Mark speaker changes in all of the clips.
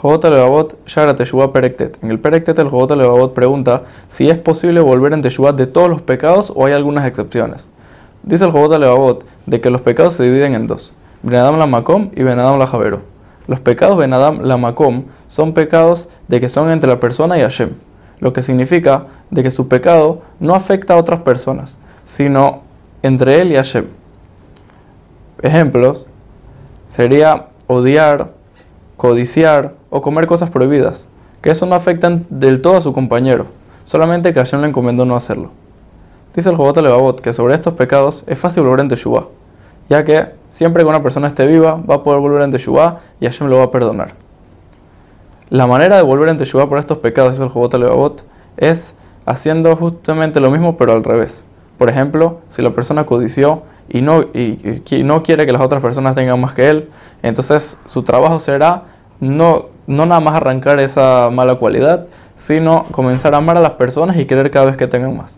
Speaker 1: En el Perektet el Jogota Levavot pregunta si es posible volver en Teshuvah de todos los pecados o hay algunas excepciones. Dice el Jogota Levavot de que los pecados se dividen en dos, Benadam la Makom y Benadam la Javero. Los pecados Benadam la Makom son pecados de que son entre la persona y Hashem, lo que significa de que su pecado no afecta a otras personas, sino entre él y Hashem. Ejemplos sería odiar, codiciar o comer cosas prohibidas, que eso no afectan del todo a su compañero, solamente que Hashem le encomendó no hacerlo. Dice el Jobot Levavot que sobre estos pecados es fácil volver en Teshuvah, ya que siempre que una persona esté viva va a poder volver en Teshuvah y Hashem lo va a perdonar. La manera de volver en Teshuvah por estos pecados, dice el Jobot Levavot, es haciendo justamente lo mismo pero al revés. Por ejemplo, si la persona codició y no, y, no quiere que las otras personas tengan más que él, entonces su trabajo será no, no nada más arrancar esa mala cualidad, sino comenzar a amar a las personas y querer cada vez que tengan más.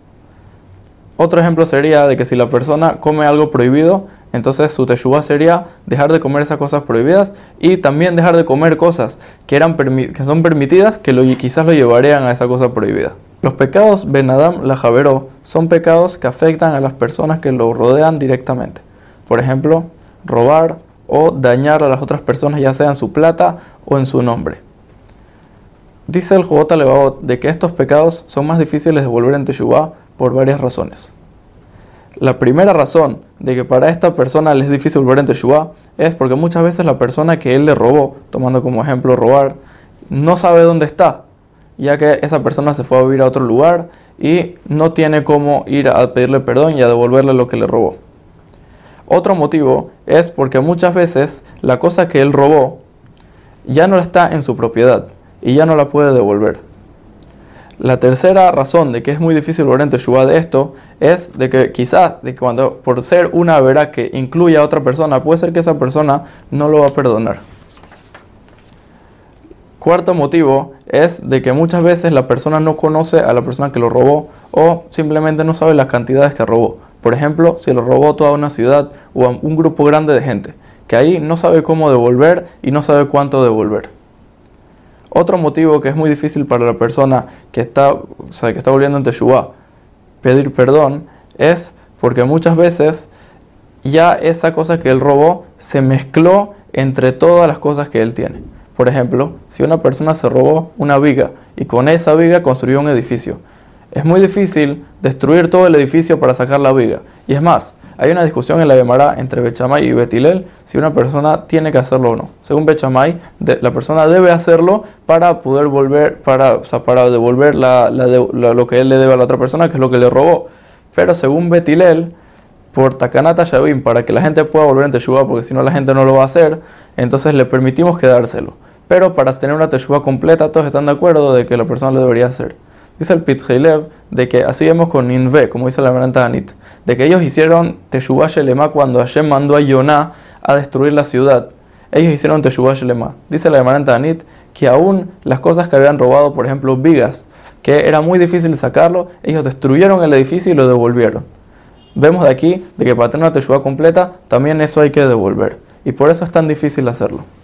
Speaker 1: Otro ejemplo sería de que si la persona come algo prohibido, entonces su teshuva sería dejar de comer esas cosas prohibidas y también dejar de comer cosas que, eran que son permitidas que lo, quizás lo llevarían a esa cosa prohibida. Los pecados Benadam la Javeró son pecados que afectan a las personas que lo rodean directamente. Por ejemplo, robar o dañar a las otras personas, ya sea en su plata o en su nombre. Dice el Jobot Levavot de que estos pecados son más difíciles de volver en Teshuvah por varias razones. La primera razón de que para esta persona le es difícil volver en Teshuvah es porque muchas veces la persona que él le robó, tomando como ejemplo robar, no sabe dónde está, ya que esa persona se fue a vivir a otro lugar y no tiene cómo ir a pedirle perdón y a devolverle lo que le robó. Otro motivo es porque muchas veces la cosa que él robó ya no está en su propiedad y ya no la puede devolver. La tercera razón de que es muy difícil volver en Teshuvah de esto es de que quizás de cuando por ser una vera que incluye a otra persona, puede ser que esa persona no lo va a perdonar. Cuarto motivo es de que muchas veces la persona no conoce a la persona que lo robó o simplemente no sabe las cantidades que robó. Por ejemplo, si lo robó toda una ciudad o un grupo grande de gente, que ahí no sabe cómo devolver y no sabe cuánto devolver. Otro motivo que es muy difícil para la persona que está, o que está volviendo en Teshuvah pedir perdón es porque muchas veces ya esa cosa que él robó se mezcló entre todas las cosas que él tiene. Por ejemplo, si una persona se robó una viga y con esa viga construyó un edificio, es muy difícil destruir todo el edificio para sacar la viga. Y es más, hay una discusión en la Gemara entre Bechamay y Betilel si una persona tiene que hacerlo o no. Según Bechamay, la persona debe hacerlo para poder volver, para, para devolver lo que él le debe a la otra persona, que es lo que le robó. Pero según Betilel, por Takanata Shavim, para que la gente pueda volver en Teshuvah, porque si no la gente no lo va a hacer, entonces le permitimos quedárselo. Pero para tener una Teshuvah completa, todos están de acuerdo de que la persona lo debería hacer. Dice el Pit de que así vemos con Ninve, como dice la Veranta Anit, de que ellos hicieron Teshuvah Shelema cuando Hashem mandó a Yonah a destruir la ciudad. Ellos hicieron Teshuvah Shelema. Dice la Veranta Anit que aún las cosas que habían robado, por ejemplo, vigas, que era muy difícil sacarlo, ellos destruyeron el edificio y lo devolvieron. Vemos de aquí de que para tener una Teshuvah completa, también eso hay que devolver. Y por eso es tan difícil hacerlo.